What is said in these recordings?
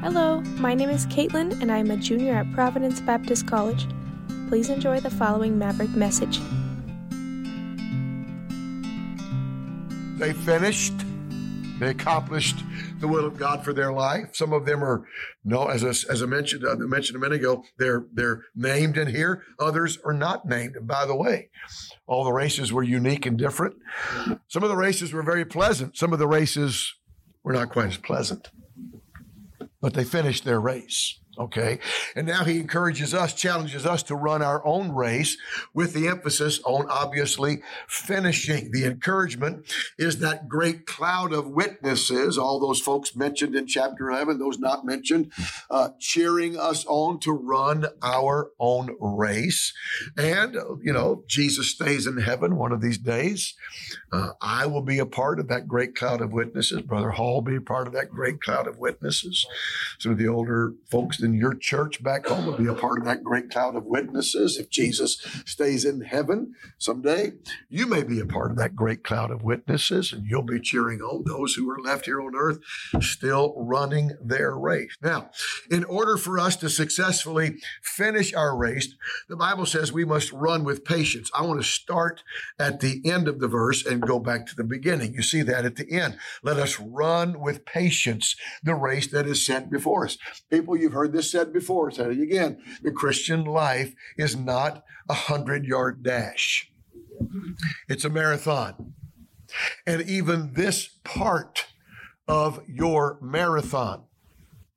Hello, my name is Caitlin, and I'm a junior at Providence Baptist College. Please enjoy the following Maverick message. They finished. They accomplished the will of God for their life. Some of them are no, as I, as I mentioned, uh, I mentioned a minute ago, they're they're named in here. Others are not named. And by the way, all the races were unique and different. Some of the races were very pleasant. Some of the races were not quite as pleasant, but they finished their race. Okay. And now he encourages us, challenges us to run our own race with the emphasis on obviously finishing. The encouragement is that great cloud of witnesses, all those folks mentioned in chapter 11, those not mentioned, uh, cheering us on to run our own race. And, you know, Jesus stays in heaven one of these days. Uh, I will be a part of that great cloud of witnesses. Brother Hall will be a part of that great cloud of witnesses. Some of the older folks in your church back home will be a part of that great cloud of witnesses. If Jesus stays in heaven someday, you may be a part of that great cloud of witnesses and you'll be cheering on those who are left here on earth still running their race. Now, in order for us to successfully finish our race, the Bible says we must run with patience. I want to start at the end of the verse and go back to the beginning. You see that at the end. Let us run with patience the race that is set before us. People, you've heard this said before, said it again. The Christian life is not a hundred yard dash. It's a marathon. And even this part of your marathon,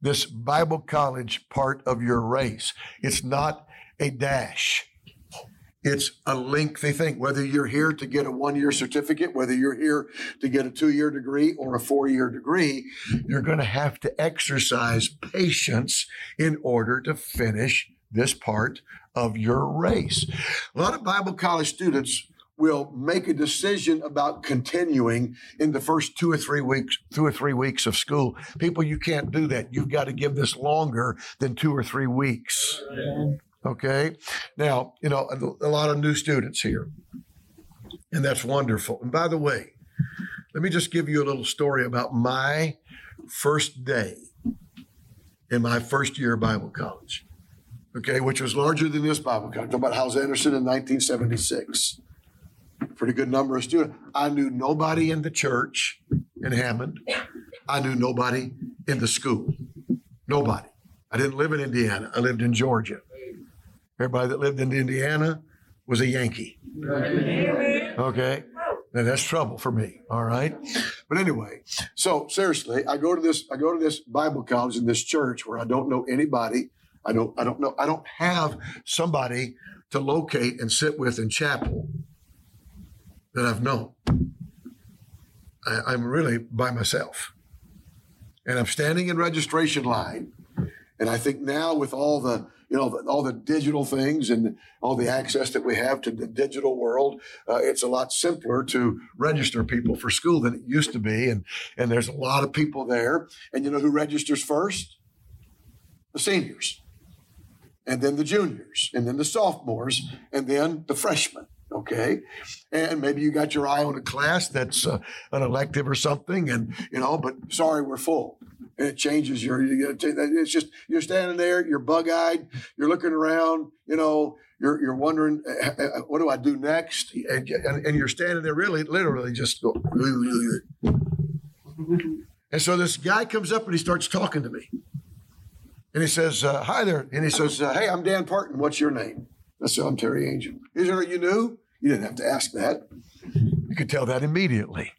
this Bible college part of your race, it's not a dash. It's a lengthy thing. Whether you're here to get a one year certificate, whether you're here to get a two year degree or a four year degree, you're going to have to exercise patience in order to finish this part of your race. A lot of Bible college students will make a decision about continuing in the first two or three weeks, two or three weeks of school. People, you can't do that. You've got to give this longer than two or three weeks. Okay. Now, you know, a, a lot of new students here, and that's wonderful. And by the way, let me just give you a little story about my first day in my first year of Bible college. Okay, which was larger than this Bible college. Talking about Hyles-Anderson in 1976. Pretty good number of students. I knew nobody in the church in Hammond. I knew nobody in the school. Nobody. I didn't live in Indiana. I lived in Georgia. Everybody that lived in Indiana was a Yankee. Okay. Now that's trouble for me. All right. But anyway, so seriously, I go to this, I go to this Bible college in this church where I don't know anybody. I don't, I don't know, I don't have somebody to locate and sit with in chapel that I've known. I, I'm really by myself. And I'm standing in registration line. And I think now with all the you know, all the digital things and all the access that we have to the digital world, uh, it's a lot simpler to register people for school than it used to be. And, and there's a lot of people there. And you know who registers first? The seniors. And then the juniors, and then the sophomores, and then the freshmen okay? And maybe you got your eye on a class that's uh, an elective or something and you know but sorry we're full. And it changes your you it's just you're standing there you're bug-eyed you're looking around you know you're, you're wondering uh, uh, uh, what do i do next? And, and, and you're standing there really literally just go and so this guy comes up and he starts talking to me. And he says uh, hi there. And he says uh, hey i'm dan parton. What's your name? I said, I'm Terry Anglea. Is there you knew? You didn't have to ask that. You could tell that immediately.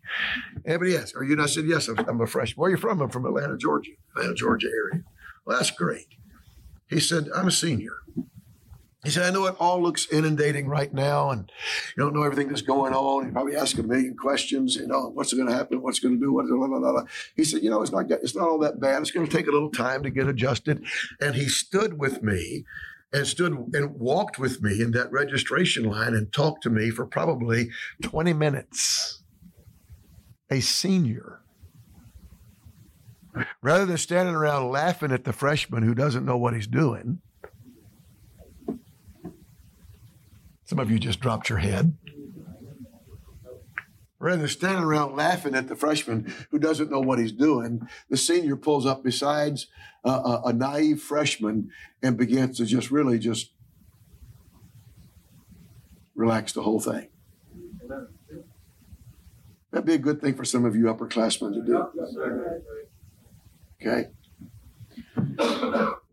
Everybody asked, Are you? And I said, Yes, I'm a freshman. Where are you from? I'm from Atlanta, Georgia, Atlanta, Georgia area. Well, that's great. He said, I'm a senior. He said, I know it all looks inundating right now, and you don't know everything that's going on. You probably ask a million questions, you know, what's going to happen? What's going to do? What, blah, blah, blah, He said, you know, it's not, it's not all that bad. It's going to take a little time to get adjusted. And he stood with me and stood and walked with me in that registration line and talked to me for probably 20 minutes. A senior. Rather than standing around laughing at the freshman who doesn't know what he's doing, some of you just dropped your head. Rather than standing around laughing at the freshman who doesn't know what he's doing, the senior pulls up besides a, a, a naive freshman and begins to just really just relax the whole thing. That'd be a good thing for some of you upperclassmen to do. Okay?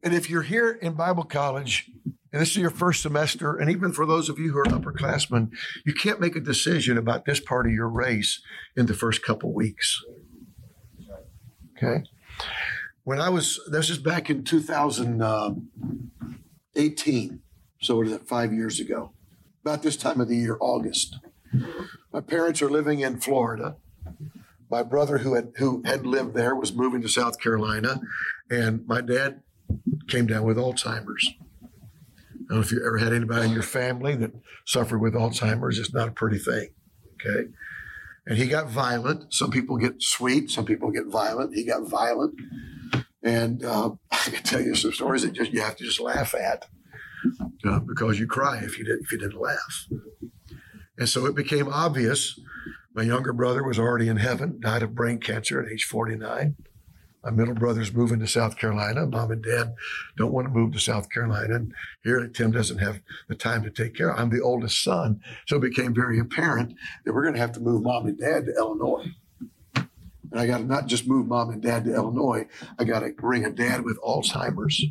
And if you're here in Bible college and this is your first semester, and even for those of you who are upperclassmen, you can't make a decision about this part of your race in the first couple weeks. Okay? When I was, this is back in 2018, so what is it, five years ago, about this time of the year, August. My parents are living in Florida. My brother, who had who had lived there, was moving to South Carolina, and my dad came down with Alzheimer's. I don't know if you ever had anybody in your family that suffered with Alzheimer's. It's not a pretty thing. Okay. And he got violent. Some people get sweet. Some people get violent. He got violent. And uh, I can tell you some stories that just you have to just laugh at uh, because you cry if you didn't if you didn't laugh. And so it became obvious. My younger brother was already in heaven, died of brain cancer at age 49. My middle brother's moving to South Carolina. Mom and dad don't want to move to South Carolina. And here Tim doesn't have the time to take care. I'm the oldest son. So it became very apparent that we're going to have to move mom and dad to Illinois. And I got to not just move mom and dad to Illinois, I got to bring a dad with Alzheimer's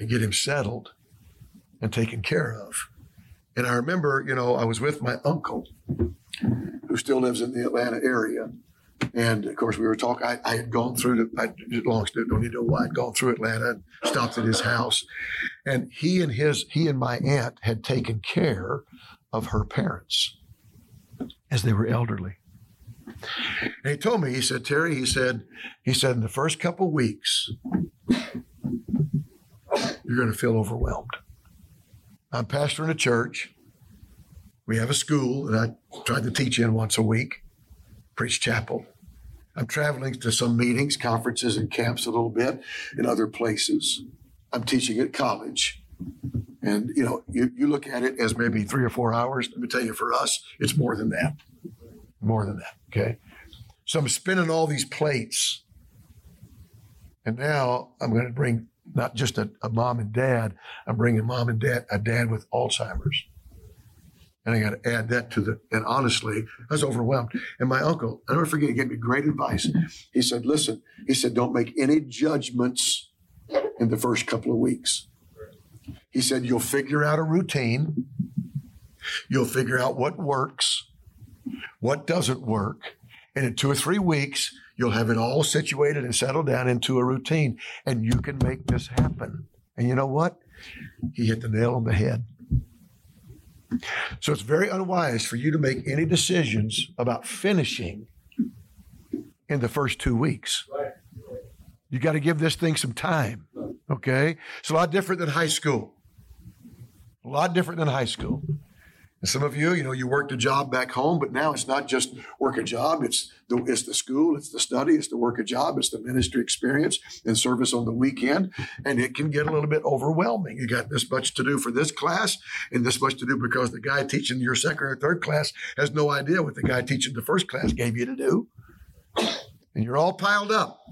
and get him settled and taken care of. And I remember, you know, I was with my uncle who still lives in the Atlanta area. And of course, we were talking. I, I had gone through the I, long don't need to know why. I'd gone through Atlanta and stopped at his house, and he and his he and my aunt had taken care of her parents as they were elderly. And he told me, he said, Terry, he said, he said, in the first couple weeks, you're going to feel overwhelmed. I'm pastoring a church. We have a school that I tried to teach in once a week preach chapel. I'm traveling to some meetings, conferences, and camps a little bit in other places. I'm teaching at college. And, you know, you, you look at it as maybe three or four hours. Let me tell you, for us, it's more than that. More than that. Okay. So I'm spinning all these plates. And now I'm going to bring not just a, a mom and dad, I'm bringing mom and dad, a dad with Alzheimer's. And I got to add that to the, and honestly, I was overwhelmed. And my uncle, I never forget, he gave me great advice. He said, listen, he said, don't make any judgments in the first couple of weeks. He said, you'll figure out a routine. You'll figure out what works, what doesn't work. And in two or three weeks, you'll have it all situated and settled down into a routine. And you can make this happen. And you know what? He hit the nail on the head. So it's very unwise for you to make any decisions about finishing in the first two weeks. You got to give this thing some time. Okay? It's a lot different than high school. A lot different than high school. And some of you, you know, you worked a job back home, but now it's not just work a job. It's the, it's the school, it's the study, it's the work a job, it's the ministry experience and service on the weekend. And it can get a little bit overwhelming. You got this much to do for this class and this much to do because the guy teaching your second or third class has no idea what the guy teaching the first class gave you to do. And you're all piled up.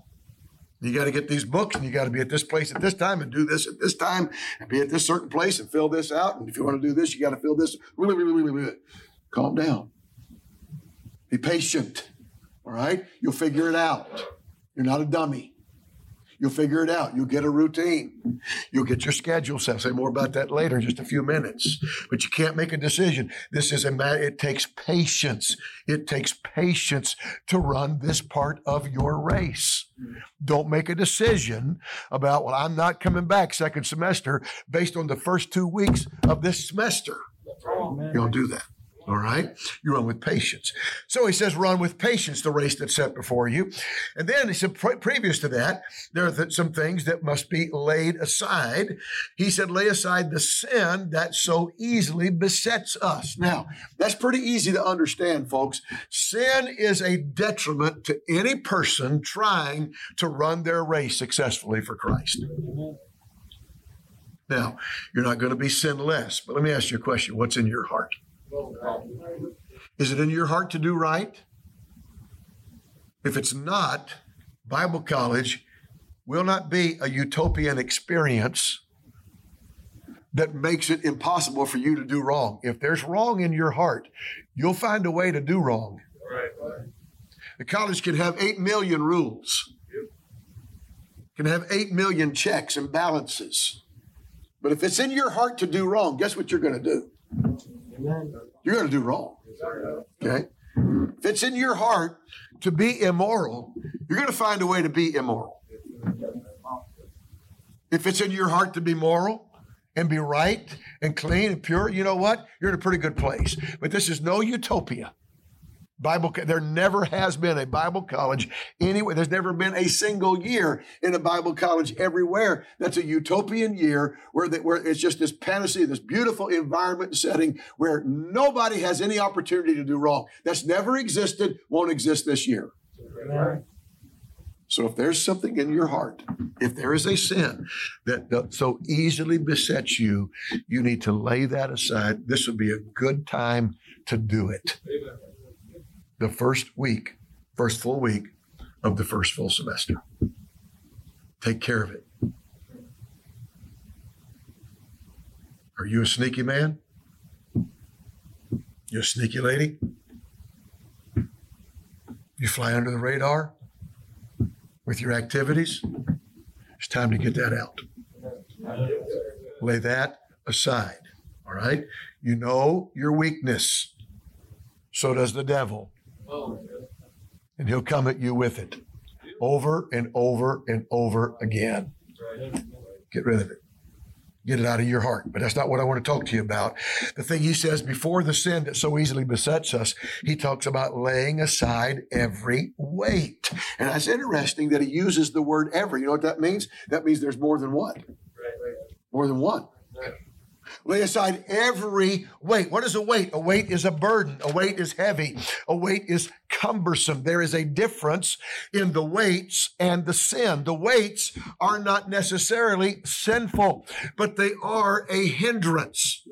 You got to get these books and you got to be at this place at this time and do this at this time and be at this certain place and fill this out. And if you want to do this, you got to fill this. Really. Really, really, really. Calm down. Be patient. All right? You'll figure it out. You're not a dummy. You'll figure it out. You'll get a routine. You'll get your schedule set. I'll say more about that later in just a few minutes. But you can't make a decision. This is a matter, it takes patience. It takes patience to run this part of your race. Don't make a decision about, well, I'm not coming back second semester based on the first two weeks of this semester. You don't do that. All right. You run with patience. So he says, run with patience the race that's set before you. And then he said, pre- previous to that, there are th- some things that must be laid aside. He said, lay aside the sin that so easily besets us. Now, that's pretty easy to understand, folks. Sin is a detriment to any person trying to run their race successfully for Christ. Now, you're not going to be sinless, but let me ask you a question. What's in your heart? Is it in your heart to do right? If it's not, Bible college will not be a utopian experience that makes it impossible for you to do wrong. If there's wrong in your heart, you'll find a way to do wrong. The college can have 8 million rules, can have 8 million checks and balances. But if it's in your heart to do wrong, guess what you're going to do? You're going to do wrong. Okay? If it's in your heart to be immoral, you're going to find a way to be immoral. If it's in your heart to be moral and be right and clean and pure, you know what? You're in a pretty good place. But this is no utopia. Bible, there never has been a Bible college anywhere. There's never been a single year in a Bible college everywhere that's a utopian year where, the, where it's just this panacea, this beautiful environment setting where nobody has any opportunity to do wrong. That's never existed, won't exist this year. So if there's something in your heart, if there is a sin that so easily besets you, you need to lay that aside. This would be a good time to do it. Amen the first week, first full week of the first full semester. Take care of it. Are you a sneaky man? You a sneaky lady? You fly under the radar with your activities? It's time to get that out. Lay that aside. All right? You know your weakness. So does the devil. And he'll come at you with it over and over and over again. Get rid of it. Get it out of your heart. But that's not what I want to talk to you about. The thing he says before the sin that so easily besets us, he talks about laying aside every weight. And that's interesting that he uses the word every. You know what that means? That means there's more than one. More than one. Lay aside every weight. What is a weight? A weight is a burden. A weight is heavy. A weight is cumbersome. There is a difference in the weights and the sin. The weights are not necessarily sinful, but they are a hindrance.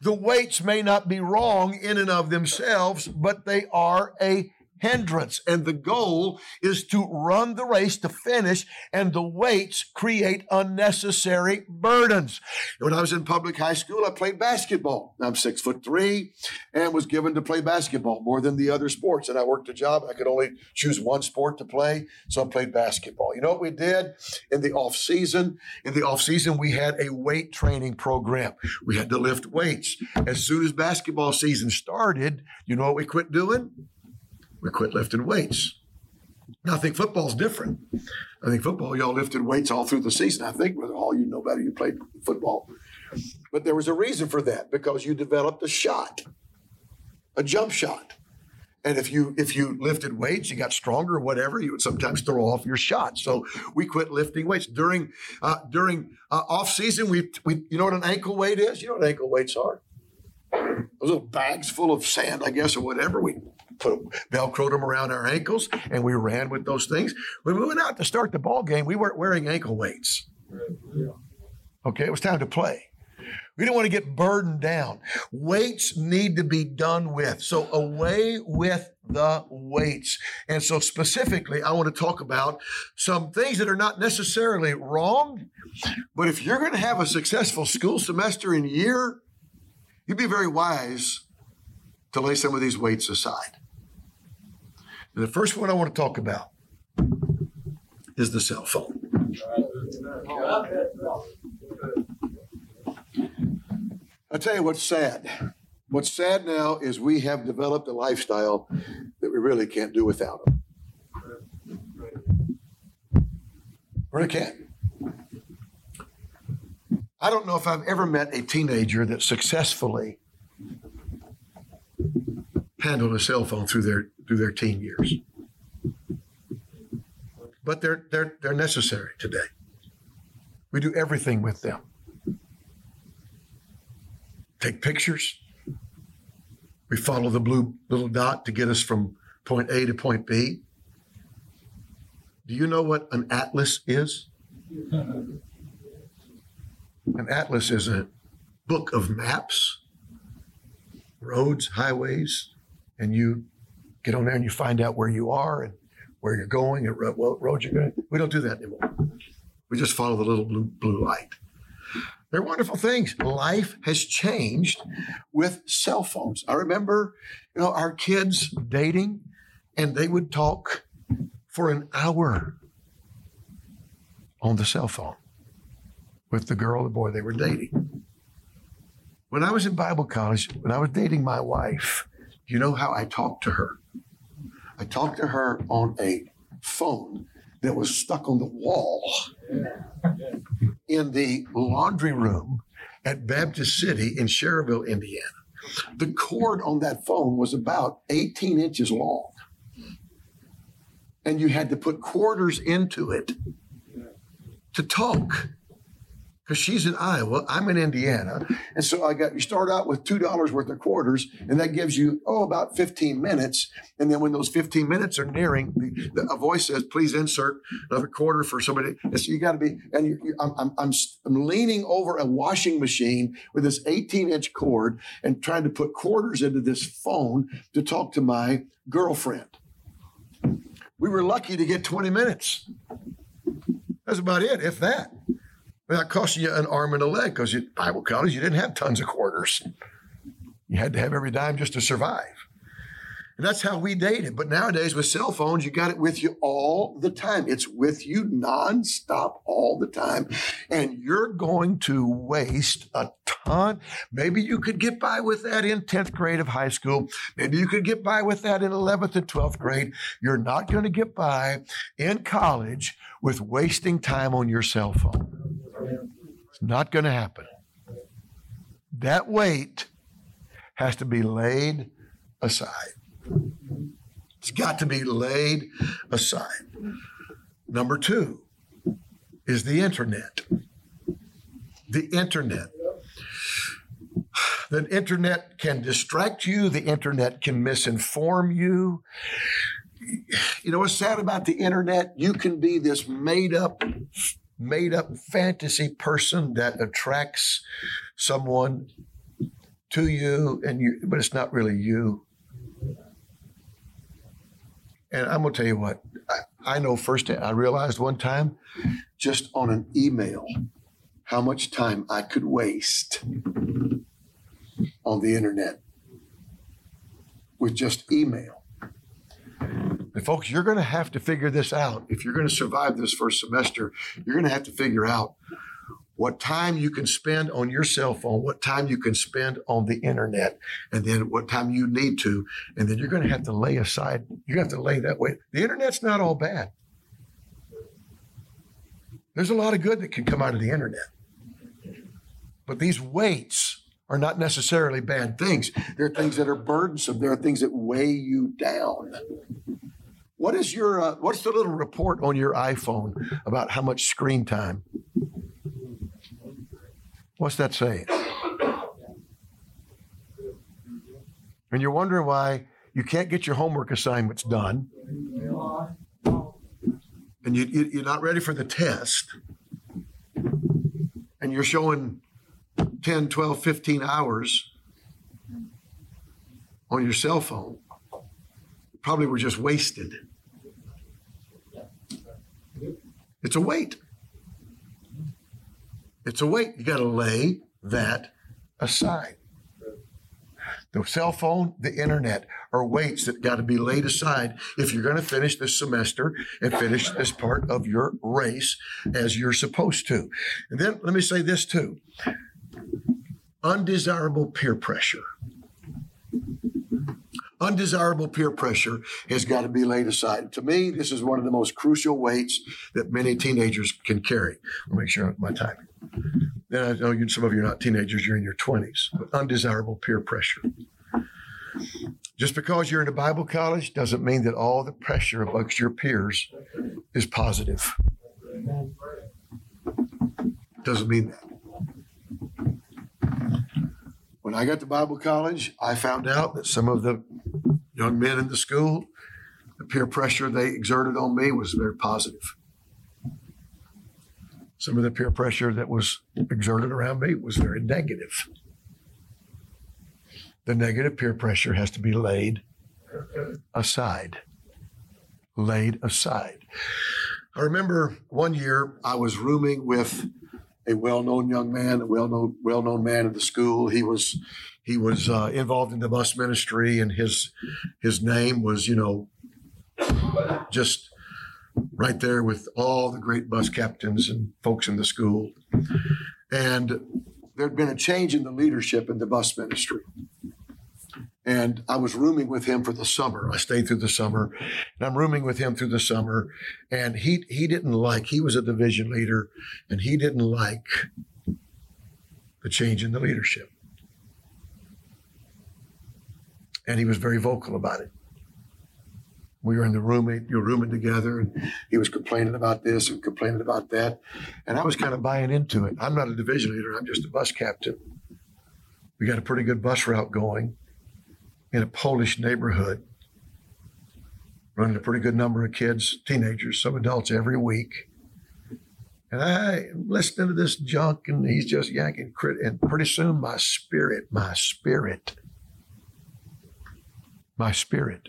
The weights may not be wrong in and of themselves, but they are a hindrance. And the goal is to run the race to finish, and the weights create unnecessary burdens. When I was in public high school, I played basketball. I'm six foot three and was given to play basketball more than the other sports. And I worked a job. I could only choose one sport to play. So I played basketball. You know what we did in the off season? In the off season, we had a weight training program. We had to lift weights. As soon as basketball season started, you know what we quit doing? We quit lifting weights. I think football's different. I think football, y'all lifted weights all through the season. I think with all you know better, you played football. But there was a reason for that because you developed a shot, a jump shot. And if you if you lifted weights, you got stronger or whatever, you would sometimes throw off your shot. So we quit lifting weights during uh, during uh, off season. We we you know what an ankle weight is? You know what ankle weights are? Those little bags full of sand, I guess, or whatever. We put velcroed them around our ankles, and we ran with those things. When we went out to start the ball game, we weren't wearing ankle weights. Okay, it was time to play. We didn't want to get burdened down. Weights need to be done with. So away with the weights. And so specifically, I want to talk about some things that are not necessarily wrong, but if you're going to have a successful school semester and year, you'd be very wise to lay some of these weights aside. And the first one I want to talk about is the cell phone. I'll tell you what's sad. What's sad now is we have developed a lifestyle that we really can't do without them. Really can't. I don't know if I've ever met a teenager that successfully handled a cell phone through their through their teen years. But they're, they're, they're necessary today. We do everything with them. Take pictures. We follow the blue little dot to get us from point A to point B. Do you know what an atlas is? An atlas is a book of maps, roads, highways, and you get on there and you find out where you are and where you're going and what road you're going. We don't do that anymore. We just follow the little blue blue light. They're wonderful things. Life has changed with cell phones. I remember, you know, our kids dating, and they would talk for an hour on the cell phone with the girl the boy they were dating. When I was in Bible college, when I was dating my wife, you know how I talked to her? I talked to her on a phone that was stuck on the wall in the laundry room at Baptist City in Schererville, Indiana. The cord on that phone was about 18 inches long. And you had to put quarters into it to talk because she's in Iowa, I'm in Indiana. And so I got, you start out with $2 worth of quarters, and that gives you, oh, about 15 minutes. And then when those 15 minutes are nearing, the, the, a voice says, please insert another quarter for somebody. And so you got to be, and you, you, I'm, I'm, I'm, I'm leaning over a washing machine with this 18 inch cord and trying to put quarters into this phone to talk to my girlfriend. We were lucky to get 20 minutes. That's about it, if that. That cost you an arm and a leg because Bible college, you didn't have tons of quarters. You had to have every dime just to survive. And that's how we dated. But nowadays with cell phones, you got it with you all the time. It's with you nonstop all the time. And you're going to waste a ton. Maybe you could get by with that in 10th grade of high school. Maybe you could get by with that in 11th and 12th grade. You're not going to get by in college with wasting time on your cell phone. Not going to happen. That weight has to be laid aside. It's got to be laid aside. Number two is the internet. The internet. The internet can distract you, the internet can misinform you. You know what's sad about the internet? You can be this made up made up fantasy person that attracts someone to you and you but it's not really you. And i'm going to tell you what I, I know firsthand. I realized one time just on an email how much time i could waste on the internet with just email and folks, you're going to have to figure this out. If you're going to survive this first semester, you're going to have to figure out what time you can spend on your cell phone, what time you can spend on the internet, and then what time you need to. And then you're going to have to lay aside, you have to lay that way. The internet's not all bad. There's a lot of good that can come out of the internet. But these weights are not necessarily bad things. They're things that are burdensome. There are things that weigh you down. What is your uh, what's the little report on your iPhone about how much screen time? What's that say? And you're wondering why you can't get your homework assignments done. And you, you, you're not ready for the test. And you're showing 10, 12, 15 hours on your cell phone. Probably were just wasted. It's a weight. It's a weight. You got to lay that aside. The cell phone, the internet are weights that got to be laid aside if you're going to finish this semester and finish this part of your race as you're supposed to. And then let me say this too undesirable peer pressure undesirable peer pressure has got to be laid aside. To me, this is one of the most crucial weights that many teenagers can carry. I'll make sure my timing. Then I know you, some of you are not teenagers, you're in your 20s. But undesirable peer pressure. Just because you're in a Bible college doesn't mean that all the pressure amongst your peers is positive. Doesn't mean that. When I got to Bible college, I found out that some of the young men in the school, the peer pressure they exerted on me was very positive. Some of the peer pressure that was exerted around me was very negative. The negative peer pressure has to be laid aside. Laid aside. I remember one year I was rooming with a well-known young man, a well-known well-known man in the school. He was he was uh, involved in the bus ministry, and his his name was you know just right there with all the great bus captains and folks in the school. And there'd been a change in the leadership in the bus ministry. And I was rooming with him for the summer. I stayed through the summer, and I'm rooming with him through the summer. And he he didn't like. He was a division leader, and he didn't like the change in the leadership. And he was very vocal about it. We were in the room, you were rooming together, and he was complaining about this and complaining about that. And I was kind of buying into it. I'm not a division leader, I'm just a bus captain. We got a pretty good bus route going in a Polish neighborhood, running a pretty good number of kids, teenagers, some adults every week. And I am listening to this junk, and he's just yanking crit. And pretty soon, my spirit, my spirit, my spirit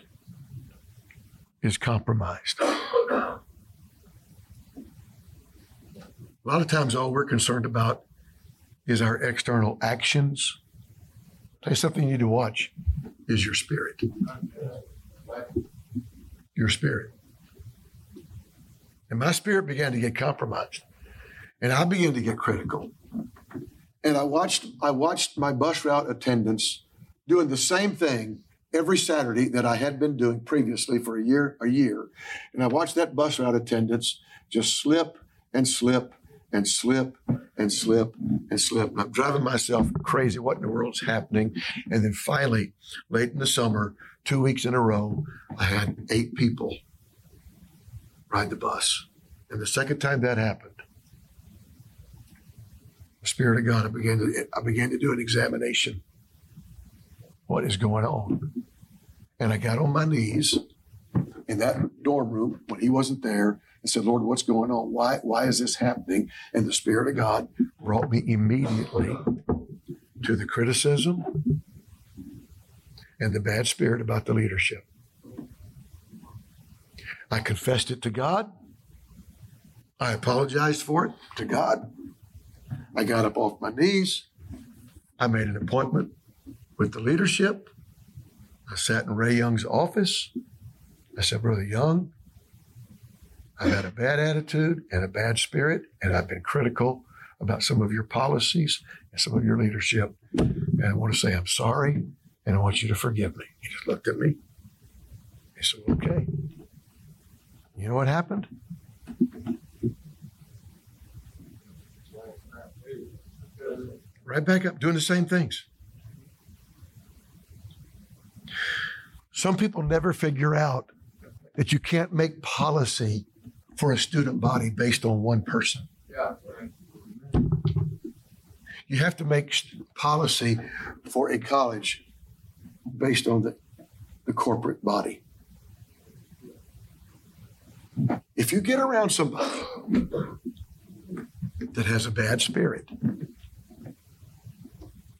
is compromised. A lot of times, all we're concerned about is our external actions. Tell you something you need to watch is your spirit. Your spirit. And my spirit began to get compromised. And I began to get critical. And I watched I watched my bus route attendants doing the same thing every Saturday that I had been doing previously for a year, a year. And I watched that bus route attendants just slip and slip and slip and slip and slip. And I'm driving myself crazy. What in the world's happening? And then finally, late in the summer, two weeks in a row, I had eight people ride the bus. And the second time that happened, the Spirit of God, I began to I began to do an examination. What is going on? And I got on my knees in that dorm room when he wasn't there and said, Lord, what's going on? Why, why is this happening? And the Spirit of God brought me immediately to the criticism and the bad spirit about the leadership. I confessed it to God. I apologized for it to God. I got up off my knees. I made an appointment with the leadership. I sat in Ray Young's office. I said, Brother Young, I've had a bad attitude and a bad spirit, and I've been critical about some of your policies and some of your leadership. And I want to say I'm sorry, and I want you to forgive me. He just looked at me. He said, Okay. You know what happened? Right back up, doing the same things. Some people never figure out that you can't make policy for a student body based on one person. You have to make policy for a college based on the, the corporate body. If you get around somebody that has a bad spirit,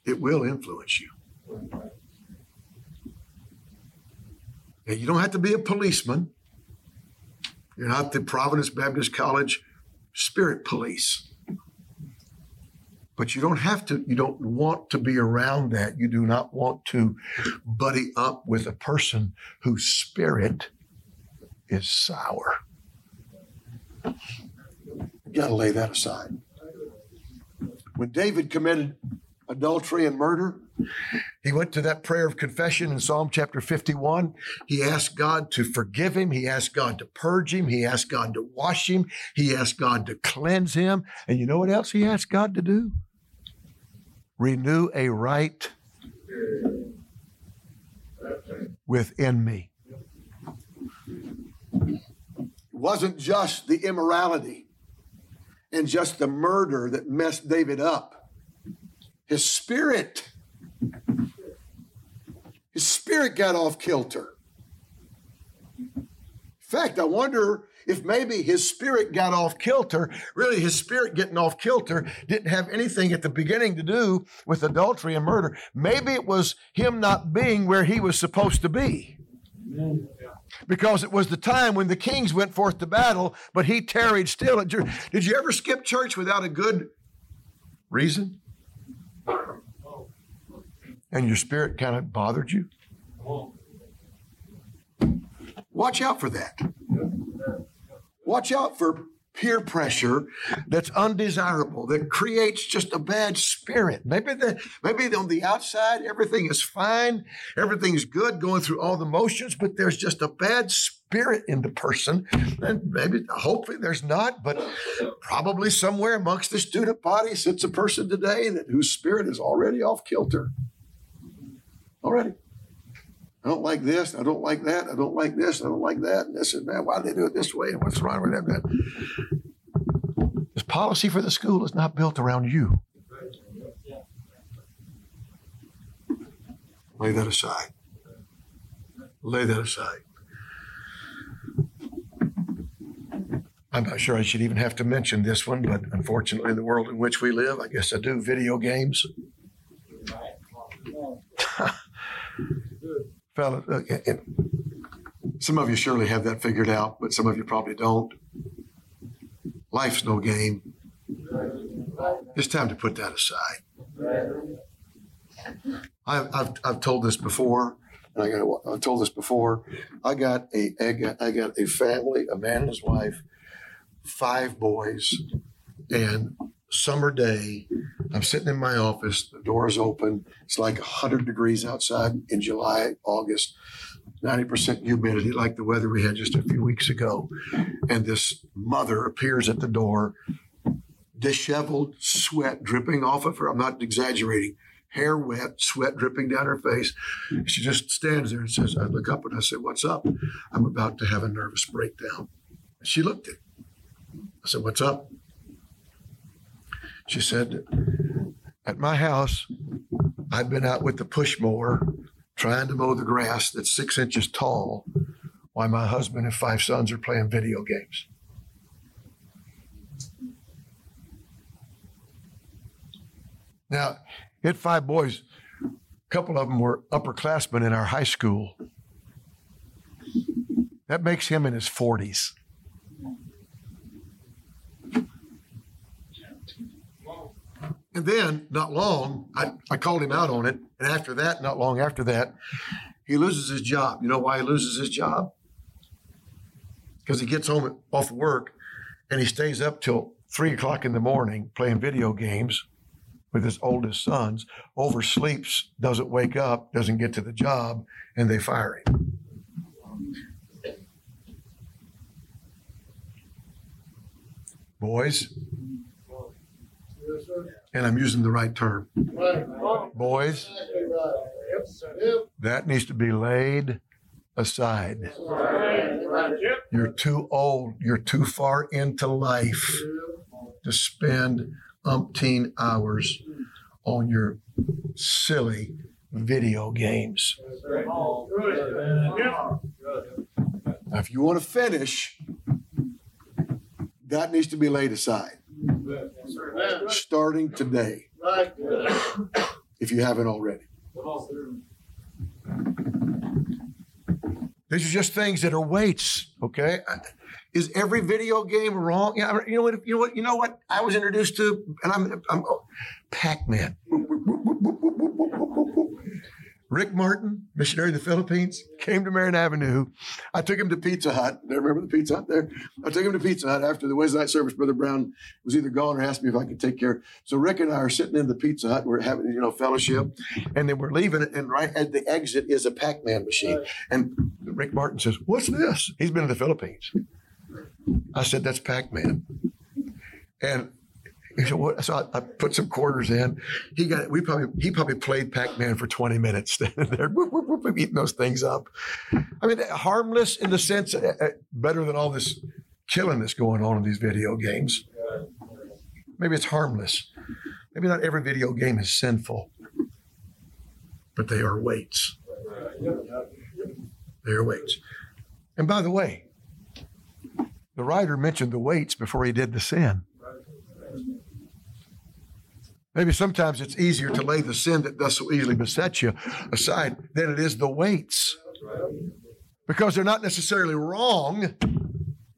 it will influence you. And you don't have to be a policeman. You're not the Providence Baptist College spirit police. But you don't have to, you don't want to be around that. You do not want to buddy up with a person whose spirit is sour. You got to lay that aside. When David committed adultery and murder, he went to that prayer of confession in Psalm chapter 51. He asked God to forgive him. He asked God to purge him. He asked God to wash him. He asked God to cleanse him. And you know what else he asked God to do? Renew a right within me. It wasn't just the immorality and just the murder that messed David up. His spirit his spirit got off kilter. In fact, I wonder if maybe his spirit got off kilter. Really, his spirit getting off kilter didn't have anything at the beginning to do with adultery and murder. Maybe it was him not being where he was supposed to be. Because it was the time when the kings went forth to battle, but he tarried still. Did you ever skip church without a good reason? And your spirit kind of bothered you? Watch out for that. Watch out for peer pressure that's undesirable, that creates just a bad spirit. Maybe the maybe on the outside everything is fine, everything's good, going through all the motions, but there's just a bad spirit in the person. And maybe hopefully there's not, but probably somewhere amongst the student body sits a person today that whose spirit is already off kilter. Already. I don't like this. I don't like that. I don't like this. I don't like that. And this and that. Why do they do it this way? And what's wrong with that? This policy for the school is not built around you. Lay that aside. Lay that aside. I'm not sure I should even have to mention this one, but unfortunately, the world in which we live, I guess I do video games. fellas, uh, some of you surely have that figured out, but some of you probably don't. Life's no game. It's time to put that aside. I've, I've, I've told this before, and I got I've told this before. I got a I got, I got a family, a man and his wife, five boys, and summer day. I'm sitting in my office. The door is open. It's like 100 degrees outside in July, August. 90% humidity, like the weather we had just a few weeks ago. And this mother appears at the door, disheveled, sweat dripping off of her. I'm not exaggerating. Hair wet, sweat dripping down her face. She just stands there and says, I look up and I say, What's up? I'm about to have a nervous breakdown. She looked at me. I said, What's up? She said, At my house, I've been out with the push mower trying to mow the grass that's six inches tall while my husband and five sons are playing video games. Now, he five boys. A couple of them were upperclassmen in our high school. That makes him in his 40s. And then, not long, I, I called him out on it. And after that, not long after that, he loses his job. You know why he loses his job? Because he gets home off work and he stays up till three o'clock in the morning playing video games with his oldest sons, oversleeps, doesn't wake up, doesn't get to the job, and they fire him. Boys, and I'm using the right term. Boys, that needs to be laid aside. You're too old, you're too far into life to spend umpteen hours on your silly video games. Now, if you want to finish, that needs to be laid aside starting today, if you haven't already. These are just things that are weights, okay? Is every video game wrong? Yeah, you know what? You know what? You know what? I was introduced to, and I'm, I'm oh, Pac-Man. Rick Martin, missionary of the Philippines, came to Marion Avenue. I took him to Pizza Hut. They remember the Pizza Hut there? I took him to Pizza Hut after the Wednesday night service. Brother Brown was either gone or asked me if I could take care. So Rick and I are sitting in the Pizza Hut. We're having, you know, fellowship. And then we're leaving. And right at the exit is a Pac-Man machine. And Rick Martin says, what's this? He's been in the Philippines. I said, that's Pac-Man. And so I, I, put some quarters in. He got we probably he probably played Pac Man for twenty minutes there, whoop, whoop, whoop, eating those things up. I mean, harmless in the sense uh, better than all this killing that's going on in these video games. Maybe it's harmless. Maybe not every video game is sinful, but they are weights. They are weights. And by the way, the writer mentioned the weights before he did the sin. Maybe sometimes it's easier to lay the sin that does so easily beset you aside than it is the weights. because they're not necessarily wrong.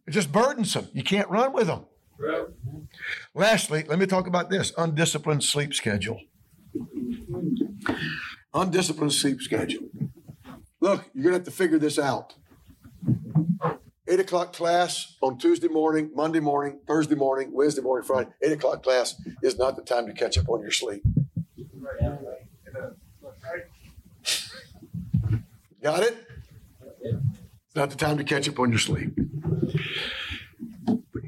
It's just burdensome. You can't run with them. Lastly, let me talk about this undisciplined sleep schedule. Undisciplined sleep schedule. Look, you're going to have to figure this out. Eight o'clock class on Tuesday morning, Monday morning, Thursday morning, Wednesday morning, Friday. Eight o'clock class is not the time to catch up on your sleep. Got it? It's not the time to catch up on your sleep.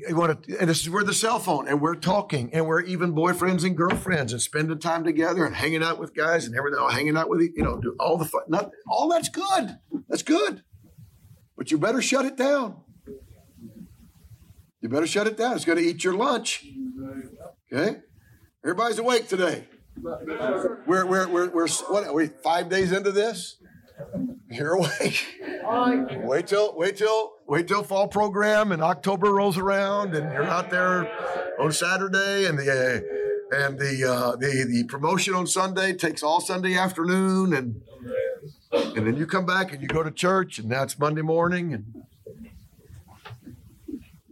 You want to, and this is where the cell phone, and we're talking, and we're even boyfriends and girlfriends, and spending time together, and hanging out with guys, and everything, hanging out with you know, do all the fun. Not all that's good. That's good, but you better shut it down. You better shut it down. It's going to eat your lunch. Okay, everybody's awake today. We're we're we're, we're what are we five days into this? You're awake. Wait till wait till wait till fall program and October rolls around and you're out there on Saturday and the uh, and the uh, the the promotion on Sunday takes all Sunday afternoon and and then you come back and you go to church and that's Monday morning and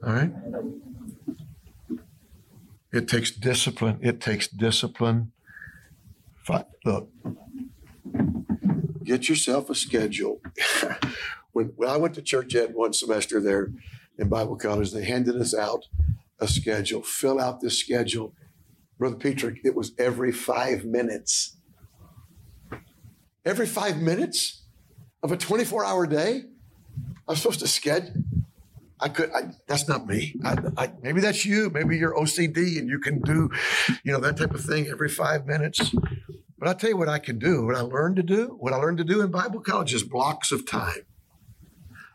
all right. It takes discipline. It takes discipline. Look, get yourself a schedule. when, when I went to church ed one semester there in Bible college, they handed us out a schedule. Fill out this schedule. Brother Petrick, it was every five minutes. Every five minutes of a 24 hour day? I'm supposed to schedule. I could. I, that's not me. I, I, maybe that's you. Maybe you're OCD and you can do, you know, that type of thing every five minutes. But I'll tell you what I can do, what I learned to do, what I learned to do in Bible college is blocks of time.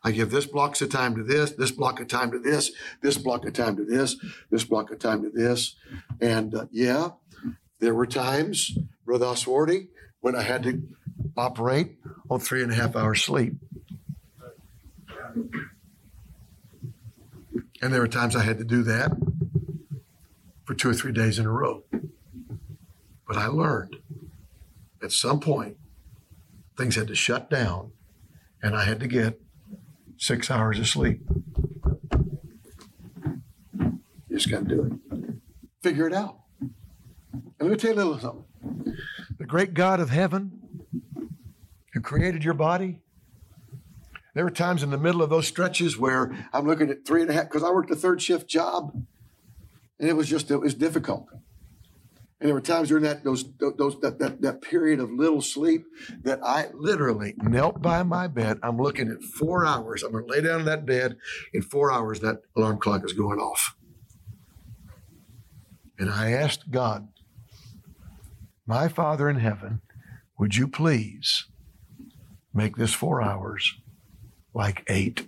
I give this blocks of time to this, this block of time to this, this block of time to this, this block of time to this. And uh, yeah, there were times, Brother Oswardy, when I had to operate on three and a half hours sleep. And there were times I had to do that for two or three days in a row. But I learned at some point, things had to shut down and I had to get six hours of sleep. You just got to do it. Figure it out. And let me tell you a little something. The great God of heaven who created your body, there were times in the middle of those stretches where I'm looking at three and a half, because I worked a third shift job, and it was just, it was difficult. And there were times during that those those that, that that period of little sleep that I literally knelt by my bed. I'm looking at four hours. I'm gonna lay down in that bed. In four hours, that alarm clock is going off. And I asked God, my Father in heaven, would you please make this four hours like eight?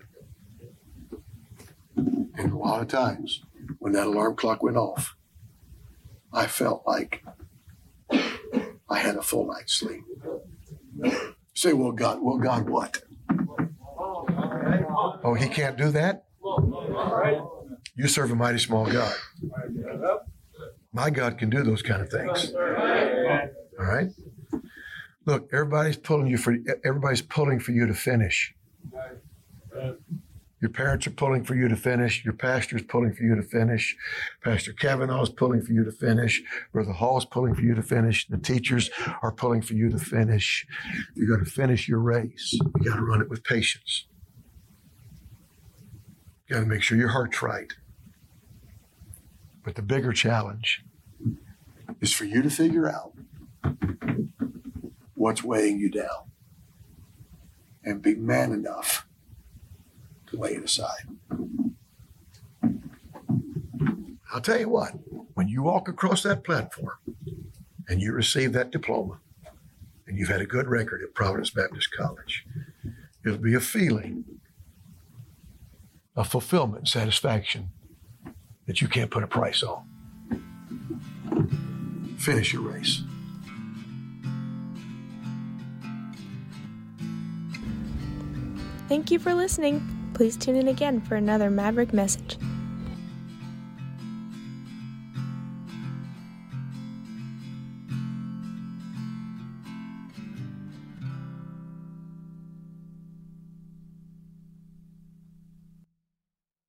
And a lot of times when that alarm clock went off, I felt like I had a full night's sleep. Say, well, God, well, God, what? Oh, he can't do that? You serve a mighty small God. My God can do those kind of things. All right? Look, everybody's pulling you for everybody's pulling for you to finish. Your parents are pulling for you to finish. Your pastor is pulling for you to finish. Pastor Kavanaugh is pulling for you to finish. Brother Hall is pulling for you to finish. The teachers are pulling for you to finish. You're going to finish your race. You got to run it with patience. You got to make sure your heart's right. But the bigger challenge is for you to figure out what's weighing you down and be man enough to lay it aside. I'll tell you what, when you walk across that platform and you receive that diploma and you've had a good record at Providence Baptist College, it'll be a feeling of fulfillment satisfaction that you can't put a price on. Finish your race. Thank you for listening. Please tune in again for another Maverick message.